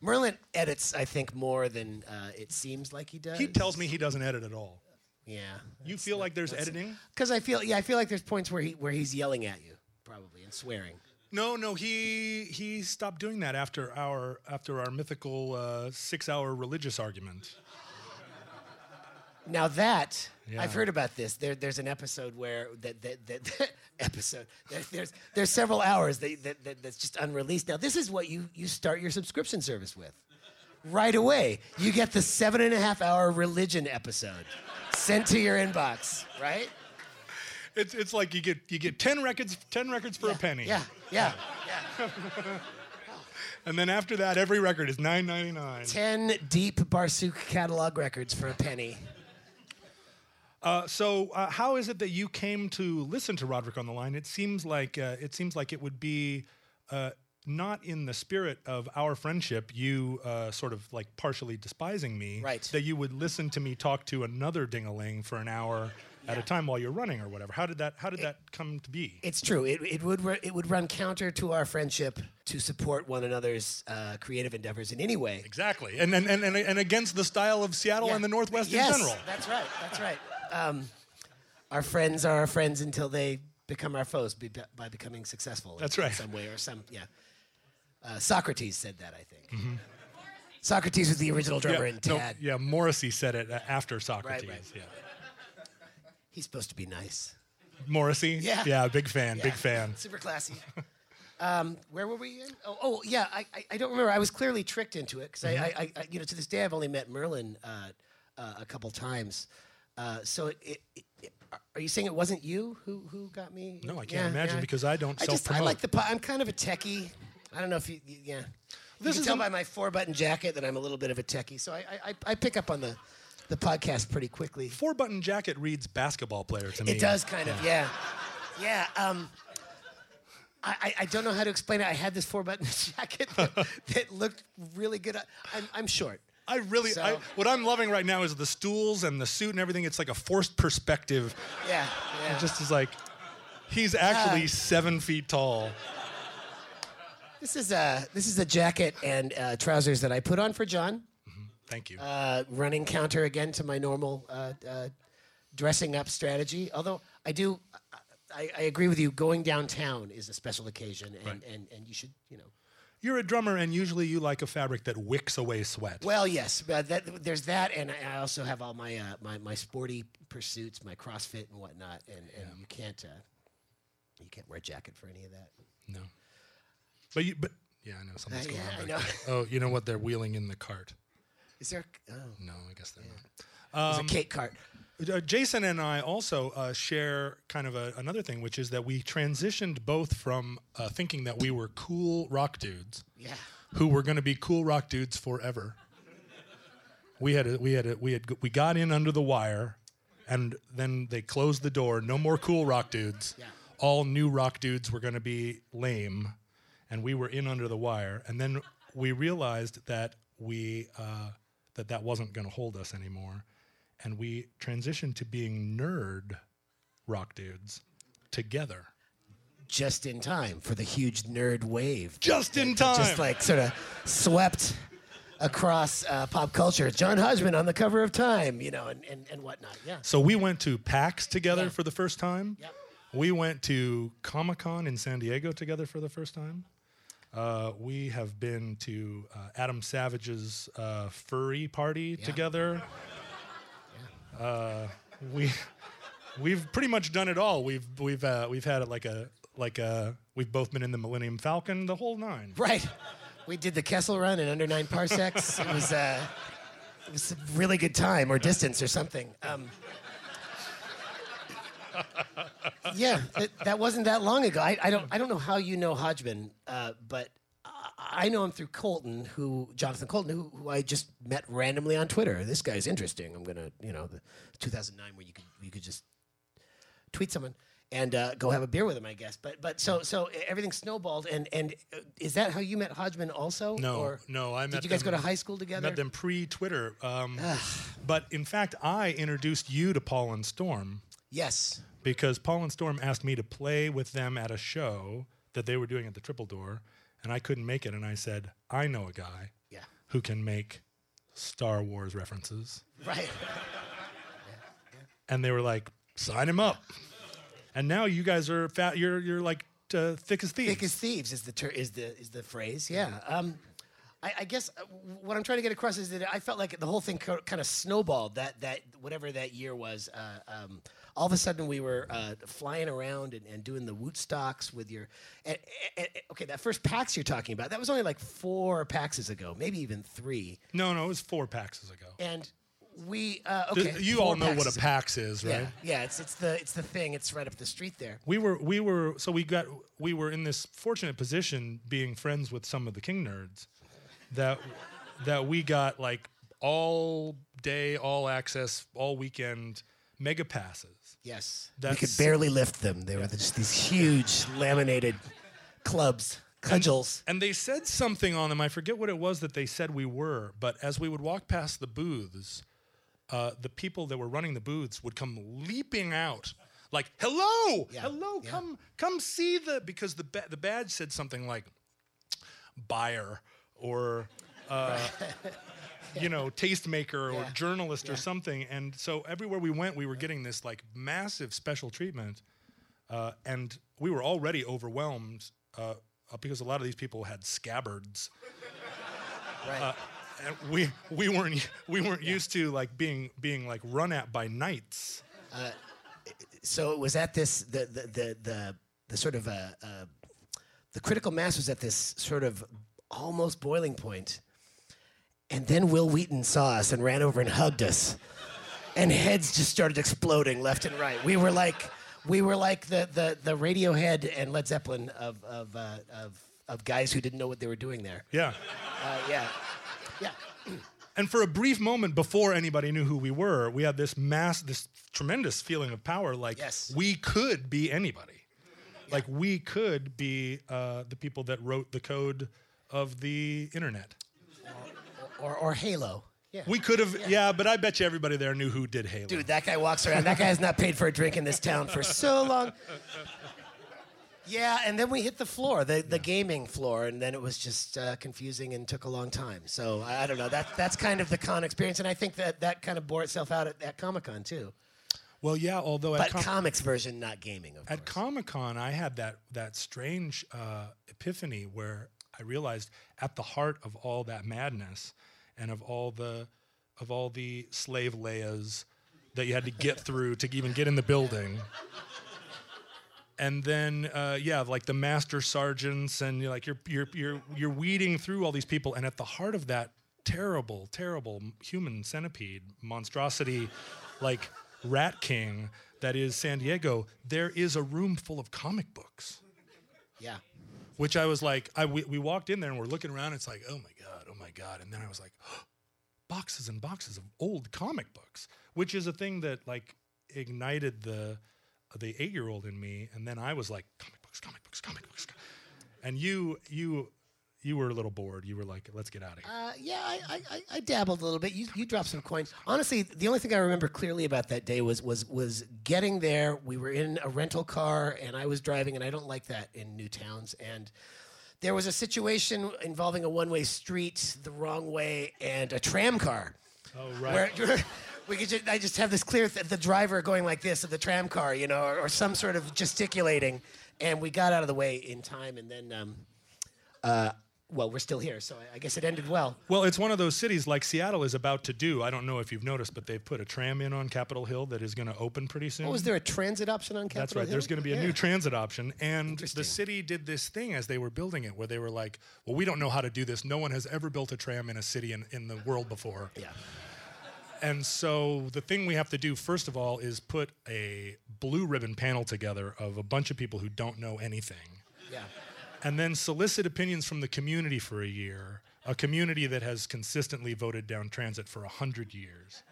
S3: Merlin edits, I think, more than uh, it seems like he does.
S2: He tells me he doesn't edit at all.
S3: Yeah.
S2: You feel like there's editing?
S3: Because I feel, yeah, I feel like there's points where he where he's yelling at you, probably, and swearing.
S2: No, no, he he stopped doing that after our after our mythical uh, six hour religious argument.
S3: Now that
S2: Yeah.
S3: I've heard about this, there, there's an episode where that that, that, episode there, there's there's several hours that, that, that that's just unreleased. Now this is what you you start your subscription service with, right away. You get the seven and a half hour religion episode sent to your inbox, right?
S2: It's it's like you get you get ten records ten records for a penny.
S3: Yeah, yeah, yeah.
S2: And then after that, every record is nine ninety nine.
S3: Ten deep Barsuk catalog records for a penny.
S2: Uh, so uh, how is it that you came to listen to Roderick on the Line? It seems like uh, it seems like it would be uh, not in the spirit of our friendship, you uh, sort of like partially despising me,
S3: Right.
S2: that you would listen to me talk to another dingaling for an hour at a time while you're running or whatever. How did that How did that come to be?
S3: It's true. It, it would it would run counter to our friendship to support one another's uh, creative endeavors in any way.
S2: Exactly, and and, and and and against the style of Seattle
S3: Yeah.
S2: and the Northwest
S3: yes,
S2: in general.
S3: That's right. That's right. Um, our friends are our friends until they become our foes be- by becoming successful.
S2: That's
S3: in
S2: right.
S3: some way or some yeah. Uh, Socrates said that I think.
S2: Mm-hmm.
S3: Socrates was the original drummer in
S2: no, yeah, Morrissey said it after Socrates.
S3: right.
S2: Yeah.
S3: He's supposed to be nice.
S2: Morrissey.
S3: Yeah.
S2: Yeah, big fan.
S3: Yeah.
S2: Big fan.
S3: Super classy. Um, where were we? In? Oh, oh yeah. I, I, I don't remember. I was clearly tricked into it because
S2: Mm-hmm.
S3: I, I, I, you know, to this day I've only met Merlin uh, uh, a couple times. Uh, so it, it, it, are you saying it wasn't you who who got me?
S2: No, I can't
S3: Yeah,
S2: imagine
S3: yeah.
S2: because I don't
S3: I just I like the. po- I'm kind of a techie. I don't know if you. you yeah.
S2: This
S3: you
S2: is
S3: can tell by my four button jacket that I'm a little bit of a techie. So I, I, I- pick up on the, the podcast pretty quickly.
S2: Four button jacket reads basketball player to me.
S3: It does kind of, yeah, yeah. Um, I, I- I don't know how to explain it. I had this four button jacket that, that looked really good. I'm, I'm short.
S2: I really,
S3: So-
S2: I, what I'm loving right now is the stools and the suit and everything. It's like a forced perspective.
S3: Yeah, yeah.
S2: It just is like, he's actually
S3: Uh,
S2: seven feet tall.
S3: this is a this is a jacket and uh, trousers that I put on for John.
S2: Thank you.
S3: Uh, running counter again to my normal uh, uh, dressing up strategy. Although I do, I, I agree with you. Going downtown is a special occasion, and,
S2: Right.
S3: and, and you should, you know.
S2: You're a drummer, and usually you like a fabric that wicks away sweat.
S3: Well, yes, that, there's that, and I also have all my uh, my my sporty pursuits, my CrossFit and whatnot, and, and you can't uh, you can't wear a jacket for any of that.
S2: no. But you, but yeah, I know something's
S3: Uh,
S2: going
S3: yeah,
S2: on.
S3: Know.
S2: Oh, you know what? They're wheeling in the cart.
S3: Is there? Oh,
S2: No, I guess they're not.
S3: there's a cake cart.
S2: Uh, Jason and I also uh, share kind of a, another thing, which is that we transitioned both from uh, thinking that we were cool rock dudes
S3: Yeah.
S2: who were going to be cool rock dudes forever. We had a, we had a, we had we got in under the wire, and then they closed the door. No more cool rock dudes.
S3: Yeah.
S2: All new rock dudes were going to be lame, and we were in under the wire. And then we realized that we uh, that that wasn't going to hold us anymore, and we transitioned to being nerd rock dudes together.
S3: Just in time for the huge nerd wave.
S2: Just in time.
S3: Just like sort of swept across uh, pop culture. John Hodgman on the cover of Time, you know, and, and, and whatnot. Yeah.
S2: So we went to PAX together
S3: Yeah.
S2: for the first time.
S3: Yep.
S2: We went to Comic Con in San Diego together for the first time. Uh, we have been to uh, Adam Savage's uh, furry party together. Uh, we we've pretty much done it all. We've we've uh, we've had it like a like a we've both been in the Millennium Falcon, the whole nine.
S3: Right. We did the Kessel Run in under nine parsecs. it was uh, it was a really good time or distance or something. Um, yeah, that, that wasn't that long ago. I, I don't I don't know how you know Hodgman, uh, but I, know him through Coulton, who Jonathan Coulton, who, who I just met randomly on Twitter. This guy's interesting. I'm gonna you know the 2009 where you could you could just tweet someone and uh, go have a beer with him, I guess. But but so so everything snowballed, and and uh, is that how you met Hodgman also?
S2: No,
S3: or
S2: no, I met
S3: Did you guys
S2: them-
S3: go to high school together?
S2: Met them pre-Twitter. Um, but in fact, I introduced you to Paul and Storm
S3: Yes.
S2: because Paul and Storm asked me to play with them at a show that they were doing at the Triple Door, and I couldn't make it. And I said, I know a guy
S3: Yeah.
S2: who can make Star Wars references,
S3: Right.
S2: and they were like, sign him up. And now you guys are fat. You're you're like uh, thick as thieves.
S3: Thick as thieves is the ter- is the is the phrase. Yeah. Um, I, I guess uh, what I'm trying to get across is that I felt like the whole thing co- kind of snowballed. That that whatever that year was. Uh, um, all of a sudden, we were uh, flying around and, and doing the Wootstocks with your. And, and- okay, that first PAX you're talking about, that was only like four PAXs ago, maybe even three.
S2: no, no, it was four Paxes ago.
S3: And we uh,
S2: Th-
S3: okay.
S2: you all know what a PAX is, right?
S3: Yeah, yeah. It's it's the it's the thing. It's right up the street there.
S2: we were we were so we got we were in this fortunate position being friends with some of the king nerds that that we got like all day all access all weekend mega passes
S3: Yes. we
S2: That's-
S3: could barely lift them. They were just these huge laminated clubs. Cudgels.
S2: And they said something on them. I forget what it was that they said we were, but as we would walk past the booths, uh, the people that were running the booths would come leaping out, like, "Hello,
S3: Yeah,
S2: hello,
S3: yeah.
S2: come, come see the," because the ba- the badge said something like, "buyer" or. Uh, you know, tastemaker or
S3: Yeah,
S2: journalist or something, and so everywhere we went, we were getting this like massive special treatment, uh, and we were already overwhelmed uh, uh, because a lot of these people had scabbards.
S3: Right.
S2: and we we weren't we weren't used to like being being like run at by knights.
S3: so it was at this the the the the, the sort of uh, uh, the critical mass was at this sort of almost boiling point, and then Wil Wheaton saw us and ran over and hugged us, and heads just started exploding left and right. We were like we were like the the the Radiohead and Led Zeppelin of of uh, of of guys who didn't know what they were doing there.
S2: Yeah.
S3: Uh, yeah, yeah.
S2: And for a brief moment before anybody knew who we were, we had this mass this tremendous feeling of power like
S3: Yes.
S2: we could be anybody. Like we could be uh, the people that wrote the code of the internet.
S3: Or or Halo. Yeah.
S2: We could have yeah. but I bet you everybody there knew who did Halo.
S3: Dude, that guy walks around. That guy has not paid for a drink in this town for so long. Yeah, and then we hit the floor, the, the gaming floor, and then it was just uh, confusing and took a long time. So I, I don't know. That that's kind of the con experience, and I think that that kind of bore itself out at, at Comic Con too.
S2: well, yeah, although
S3: But
S2: at Com-
S3: comics version, not gaming, of
S2: At
S3: course.
S2: Comic Con, I had that that strange uh, epiphany where I realized at the heart of all that madness and of all the of all the slave Leias that you had to get through to even get in the building. And then, uh, yeah, like the master sergeants, and you're like you're you're you're you're weeding through all these people, and at the heart of that terrible, terrible human centipede monstrosity, like Rat King, that is San Diego, there is a room full of comic books
S3: yeah.
S2: Which I was like, I we, we walked in there and we're looking around. It's like, oh my god, oh my god, and then I was like, boxes and boxes of old comic books, which is a thing that like ignited the the eight year old in me, and then I was like, comic books, comic books, comic books, co-" and you you you were a little bored. You were like, let's get out of here.
S3: Uh, yeah, I, I, I- dabbled a little bit. You, you dropped some coins. Honestly, the only thing I remember clearly about that day was was was getting there. We were in a rental car, and I was driving, and I don't like that in new towns. And there was a situation involving a one-way street the wrong way and a tram car.
S2: oh
S3: Where we could just, I just have this clear th- the driver going like this of the tram car, you know, or, or some sort of gesticulating, and we got out of the way in time, and then. Um, uh, well, we're still here, so I, guess it ended well.
S2: Well, it's one of those cities like Seattle is about to do. I don't know if you've noticed, but they've put a tram in on Capitol Hill that is going to open pretty soon.
S3: Oh, is there a transit option on Capitol Hill?
S2: That's right.
S3: Hill?
S2: There's going to be a
S3: Yeah.
S2: new transit option. And the city did this thing as they were building it where they were like, well, we don't know how to do this. No one has ever built a tram in a city in, in the world before.
S3: Yeah.
S2: And so the thing we have to do, first of all, is put a blue ribbon panel together of a bunch of people who don't know anything.
S3: Yeah.
S2: And then solicit opinions from the community for a year, a community that has consistently voted down transit for 100 years.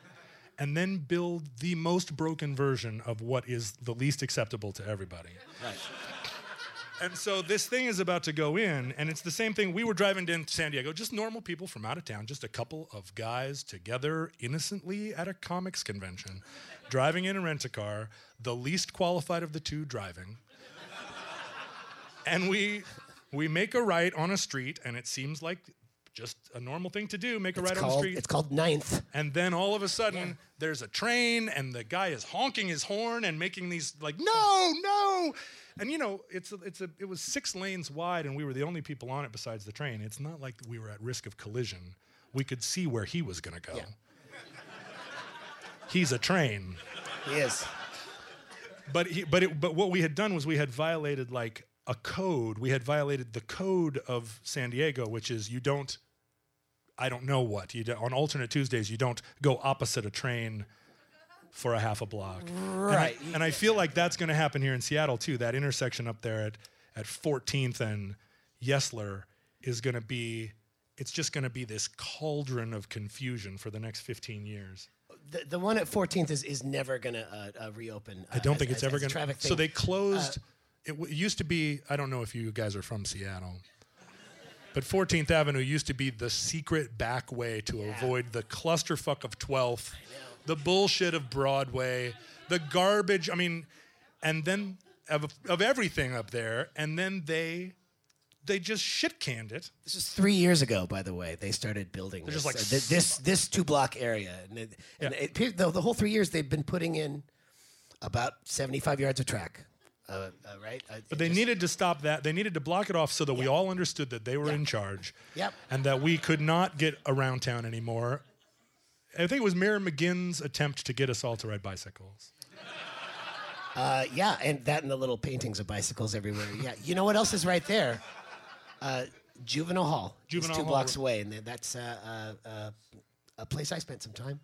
S2: And then build the most broken version of what is the least acceptable to everybody.
S3: Right.
S2: And so this thing is about to go in, and it's the same thing. We were driving to San Diego, just normal people from out of town, just a couple of guys together innocently at a comics convention, driving in a rent a car, the least qualified of the two driving. And we we make a right on a street, and it seems like just a normal thing to do, make a
S3: It's
S2: right on the street.
S3: it's called Ninth.
S2: And then all of a sudden, there's a train, and the guy is honking his horn and making these like, no, no. And you know, it's a, it's a, it was six lanes wide, and we were the only people on it besides the train. It's not like we were at risk of collision. We could see where he was going to go.
S3: Yeah.
S2: He's a train,
S3: He is.
S2: but he, but it, but what we had done was we had violated like a code. We had violated the code of San Diego, which is you don't. I don't know what you do, on alternate Tuesdays. You don't go opposite a train for a half a block.
S3: Right.
S2: And I, and I feel like that's going to happen here in Seattle too. That intersection up there at at 14th and Yesler is going to be. It's just going to be this cauldron of confusion for the next 15 years.
S3: The, the one at 14th is, is never going to uh, uh, reopen.
S2: I don't think it's ever going to. So they closed. It, w- it used to be. I don't know if you guys are from Seattle, But 14th Avenue used to be the secret back way to avoid the clusterfuck of 12th, the bullshit of Broadway, the garbage. I mean, and then of, of everything up there. And then they they just shit canned it.
S3: This is three years ago, by the way. They started building
S2: They're
S3: this,
S2: just like,
S3: uh, thi- this this two block area, and, it, and
S2: Yeah.
S3: it, the, the whole three years they've been putting in about seventy five yards of track, uh, uh, right? Uh,
S2: But they
S3: just-
S2: needed to stop that. They needed to block it off so that we all understood that they were
S3: Yeah.
S2: in charge.
S3: Yep.
S2: And that we could not get around town anymore. I think it was Mayor McGinn's attempt to get us all to ride bicycles.
S3: Uh, yeah, and that and the little paintings of bicycles everywhere. Yeah, you know what else is right there? Uh, Juvenile Hall. It's
S2: Juvenile
S3: two
S2: Hall.
S3: blocks away, and that's uh, a place I spent some time.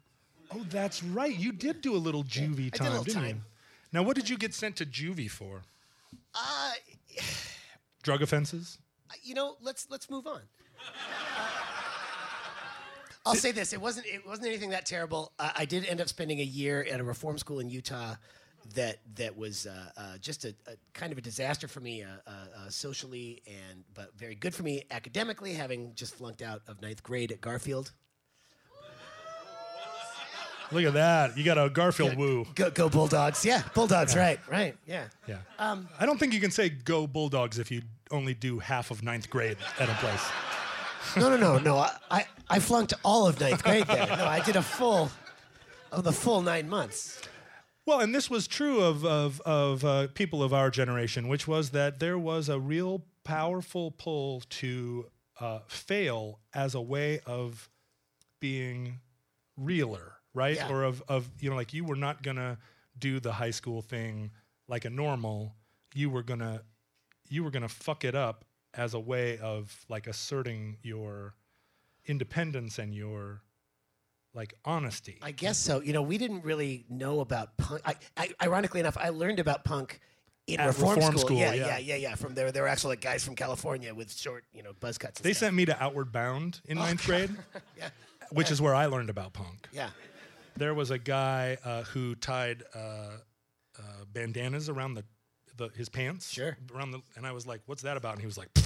S2: Oh, that's right. You did do a little juvie
S3: did a
S2: time,
S3: little
S2: didn't you? Now, what did you get sent to juvie for?
S3: Uh,
S2: Drug offenses?
S3: you know, let's let's move on. I'll say this: it wasn't it wasn't anything that terrible. Uh, I did end up spending a year at a reform school in Utah. That that was uh, uh, just a, a kind of a disaster for me uh, uh, uh, socially, and but very good for me academically, having just flunked out of ninth grade at Garfield.
S2: Look at that. You got a Garfield woo.
S3: Go, go Bulldogs! Yeah, Bulldogs! Right, right, yeah.
S2: Yeah.
S3: Um,
S2: I don't think you can say go Bulldogs if you only do half of ninth grade at a place.
S3: No, no, no, no. I, I, I flunked all of ninth grade there. No, I did a full, of the full nine months.
S2: Well, and this was true of of, of uh, people of our generation, which was that there was a real powerful pull to uh, fail as a way of being realer, right?
S3: Yeah.
S2: Or of of you know, like you were not gonna do the high school thing like a normal. You were gonna you were gonna fuck it up as a way of like asserting your independence and your like honesty.
S3: I guess so. You know, we didn't really know about punk. I, I, ironically enough, I learned about punk in reform,
S2: reform
S3: school.
S2: school,
S3: Yeah,
S2: yeah.
S3: yeah, yeah, yeah. From there, there were actually like guys from California with short, you know, buzz cuts.
S2: They
S3: stuff.
S2: sent me to Outward Bound in oh, ninth grade,
S3: Yeah,
S2: which is where I learned about punk.
S3: yeah.
S2: There was a guy uh, who tied uh, uh, bandanas around the, the his pants.
S3: Sure.
S2: Around the, and I was like, "What's that about?" And he was like,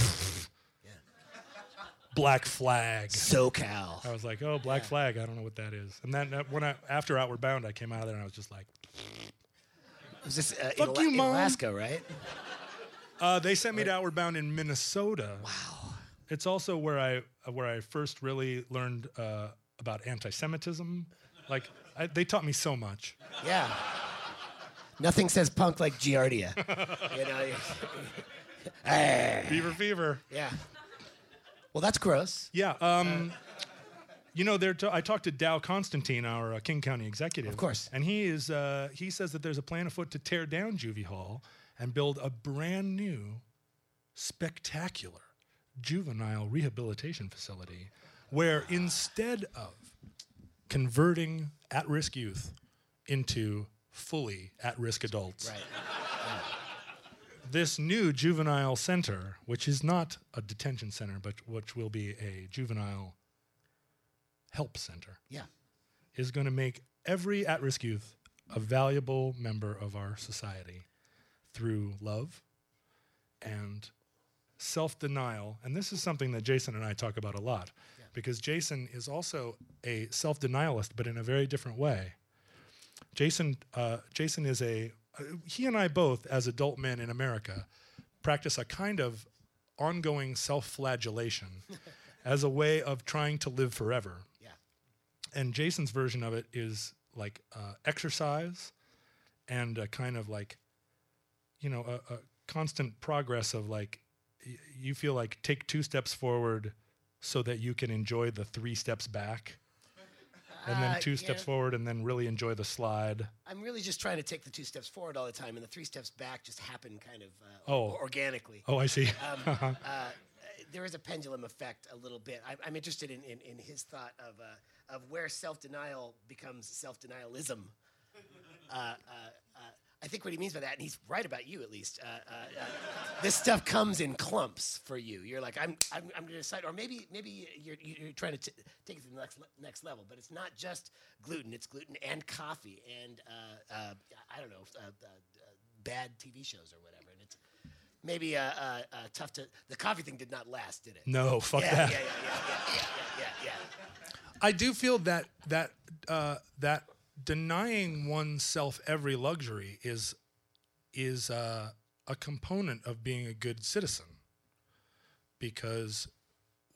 S3: Yeah.
S2: "Black Flag."
S3: SoCal.
S2: I was like, "Oh, Black Flag. I don't know what that is." And then uh, when I after Outward Bound, I came out of there and I was just like,
S3: Was this uh,
S2: Fuck you,
S3: in
S2: Mom.
S3: Alaska, right?
S2: uh, "They sent me to Outward Bound in Minnesota." Wow. It's also where I where I first really learned uh, about anti-Semitism. Like I, they taught me so much.
S3: Yeah. Nothing says punk like Giardia. you know. Hey.
S2: Fever, fever.
S3: Yeah. Well, that's gross.
S2: Yeah. Um, you know, there. I talked to Dow Constantine, our uh, King County executive.
S3: Of course.
S2: And he is. Uh, he says that there's a plan afoot to tear down Juvie Hall and build a brand new, spectacular juvenile rehabilitation facility, where instead of converting at-risk youth into fully at-risk adults,
S3: Right.
S2: this new juvenile center, which is not a detention center, but which will be a juvenile help center,
S3: Yeah.
S2: is going to make every at risk youth a valuable member of our society through love and self denial. And this is something that Jason and I talk about a lot because Jason is also a self denialist, but in a very different way. Jason, uh, Jason is a, uh, he and I both, as adult men in America, practice a kind of ongoing self flagellation as a way of trying to live forever.
S3: Yeah.
S2: And Jason's version of it is like uh, exercise and a kind of like, you know, a, a constant progress of like, y- you feel like take two steps forward so that you can enjoy the three steps back. And then
S3: Uh,
S2: two steps
S3: yeah.
S2: forward, and then really enjoy the slide.
S3: I'm really just trying to take the two steps forward all the time, and the three steps back just happen kind of uh,
S2: Oh.
S3: organically.
S2: Oh, I see.
S3: Um, uh, there is a pendulum effect a little bit. I'm, I'm interested in, in, in his thought of, uh, of where self denial becomes self denialism. I think what he means by that, and he's right about you at least. Uh, uh, uh, this stuff comes in clumps for you. You're like, I'm, I'm, I'm going to decide, or maybe, maybe you're, you're trying to t- take it to the next, le- next level. But it's not just gluten; it's gluten and coffee, and uh, uh, I don't know, uh, bad TV shows or whatever. And it's maybe uh, uh, uh, tough to. The coffee thing did not last, did it?
S2: No, fuck
S3: Yeah,
S2: that.
S3: yeah, yeah, yeah, yeah, yeah, yeah, yeah.
S2: I do feel that that uh, that denying oneself every luxury is is uh, a component of being a good citizen because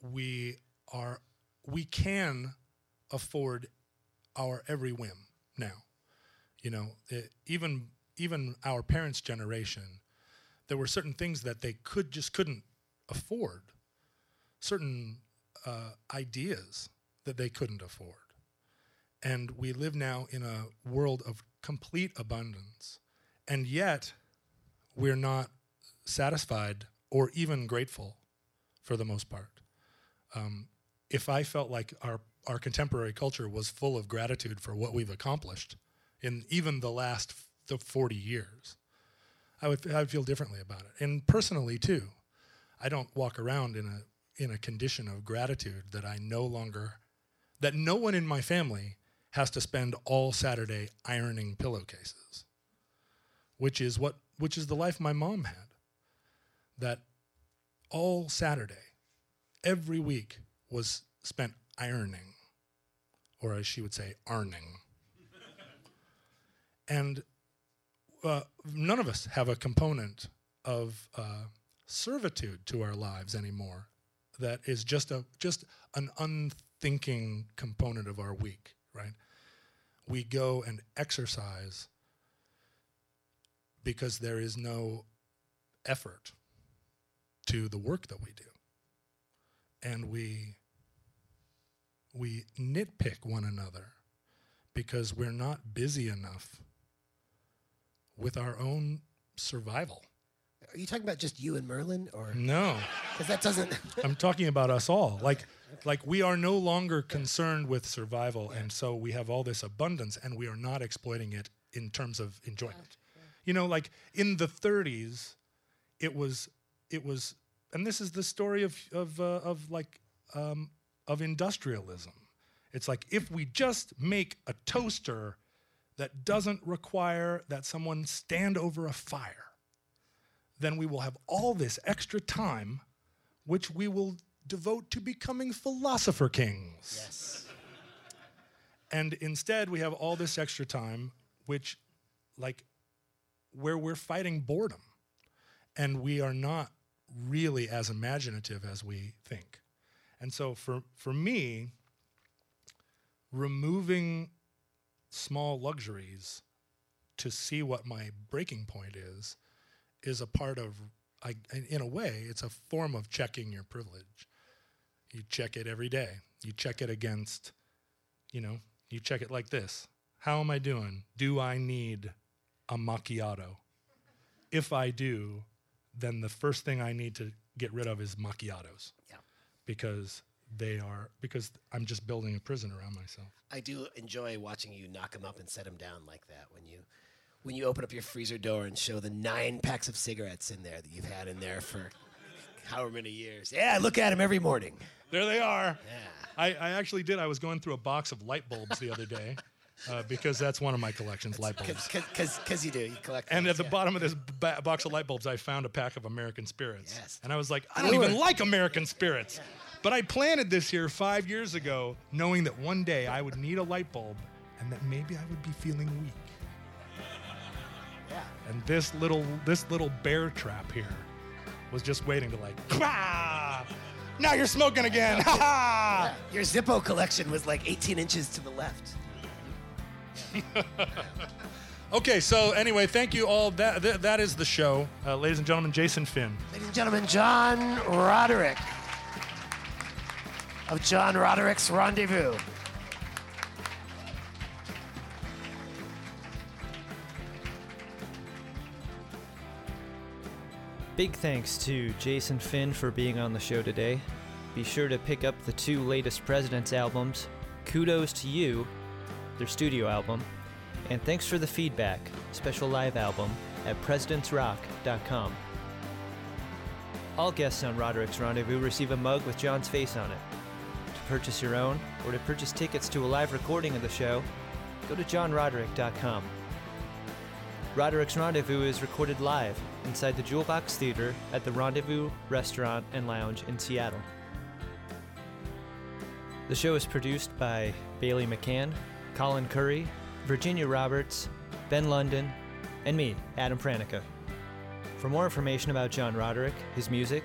S2: we are we can afford our every whim now. You know, it, even even our parents' generation, there were certain things that they could just couldn't afford, certain uh, ideas that they couldn't afford. And we live now in a world of complete abundance, and yet we're not satisfied or even grateful for the most part. Um, if I felt like our, our contemporary culture was full of gratitude for what we've accomplished in even the last f- the 40 years, I would, I would feel differently about it. And personally, too, I don't walk around in a, in a condition of gratitude that I no longer, that no one in my family has to spend all Saturday ironing pillowcases, which is what, which is the life my mom had. That all Saturday, every week was spent ironing, or as she would say, arning. and uh, none of us have a component of uh, servitude to our lives anymore that is just a just an unthinking component of our week, right? We go and exercise because there is no effort to the work that we do. And we we nitpick one another because we're not busy enough with our own survival.
S3: Are you talking about just you and Merlin, or
S2: No,
S3: because that doesn't?
S2: I'm talking about us all. Like like we are no longer concerned with survival and so we have all this abundance and we are not exploiting it in terms of enjoyment. You know, like in the 30s it was it was and this is the story of of uh, of like um, of industrialism. It's like if we just make a toaster that doesn't require that someone stand over a fire, then we will have all this extra time, which we will devote to becoming philosopher kings.
S3: yes.
S2: And instead, we have all this extra time, which, like, where we're fighting boredom. And we are not really as imaginative as we think. And so, for, for me, removing small luxuries to see what my breaking point is, is a part of, I, in a way, it's a form of checking your privilege. You check it every day. You check it against you know, you check it like this How am I doing? Do I need a macchiato? If I do, then the first thing I need to get rid of is macchiatos
S3: Yeah.
S2: because they are, because I'm just building a prison around myself.
S3: I do enjoy watching you knock them up and set them down like that when you when you open up your freezer door and show the nine packs of cigarettes in there that you've had in there for however many years. Yeah, I look at them every morning.
S2: There they are.
S3: Yeah.
S2: I, I actually did. I was going through a box of light bulbs the other day uh, because that's one of my collections, light bulbs.
S3: Because you do. You collect
S2: And
S3: things,
S2: at the
S3: yeah.
S2: bottom of this ba- box of light bulbs, I found a pack of American Spirits.
S3: Yes.
S2: And I was like, I don't even like American Spirits. But I planted this here five years ago, knowing that one day I would need a light bulb and that maybe I would be feeling weak.
S3: Yeah.
S2: And this little this little bear trap here was just waiting to like, "Bah! now you're smoking again. Ha ha!
S3: Your Zippo collection was like 18 inches to the left.
S2: Okay, so anyway, thank you all. That that, that is the show, uh, ladies and gentlemen. Jason Finn.
S3: Ladies and gentlemen, John Roderick of John Roderick's Rendezvous.
S1: Big thanks to Jason Finn for being on the show today. Be sure to pick up the two latest President's albums, Kudos to You, their studio album, and Thanks for the Feedback, special live album, at presidentsrock.com. All guests on Roderick's Rendezvous receive a mug with John's face on it. To purchase your own, or to purchase tickets to a live recording of the show, go to johnroderick.com. Roderick's Rendezvous is recorded live inside the Jewel Box Theater at the Rendezvous Restaurant and Lounge in Seattle. The show is produced by Bailey McCann, Colin Curry, Virginia Roberts, Ben London, and me, Adam Pranica. For more information about John Roderick, his music,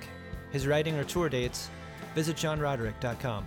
S1: his writing, or tour dates, visit johnroderick.com.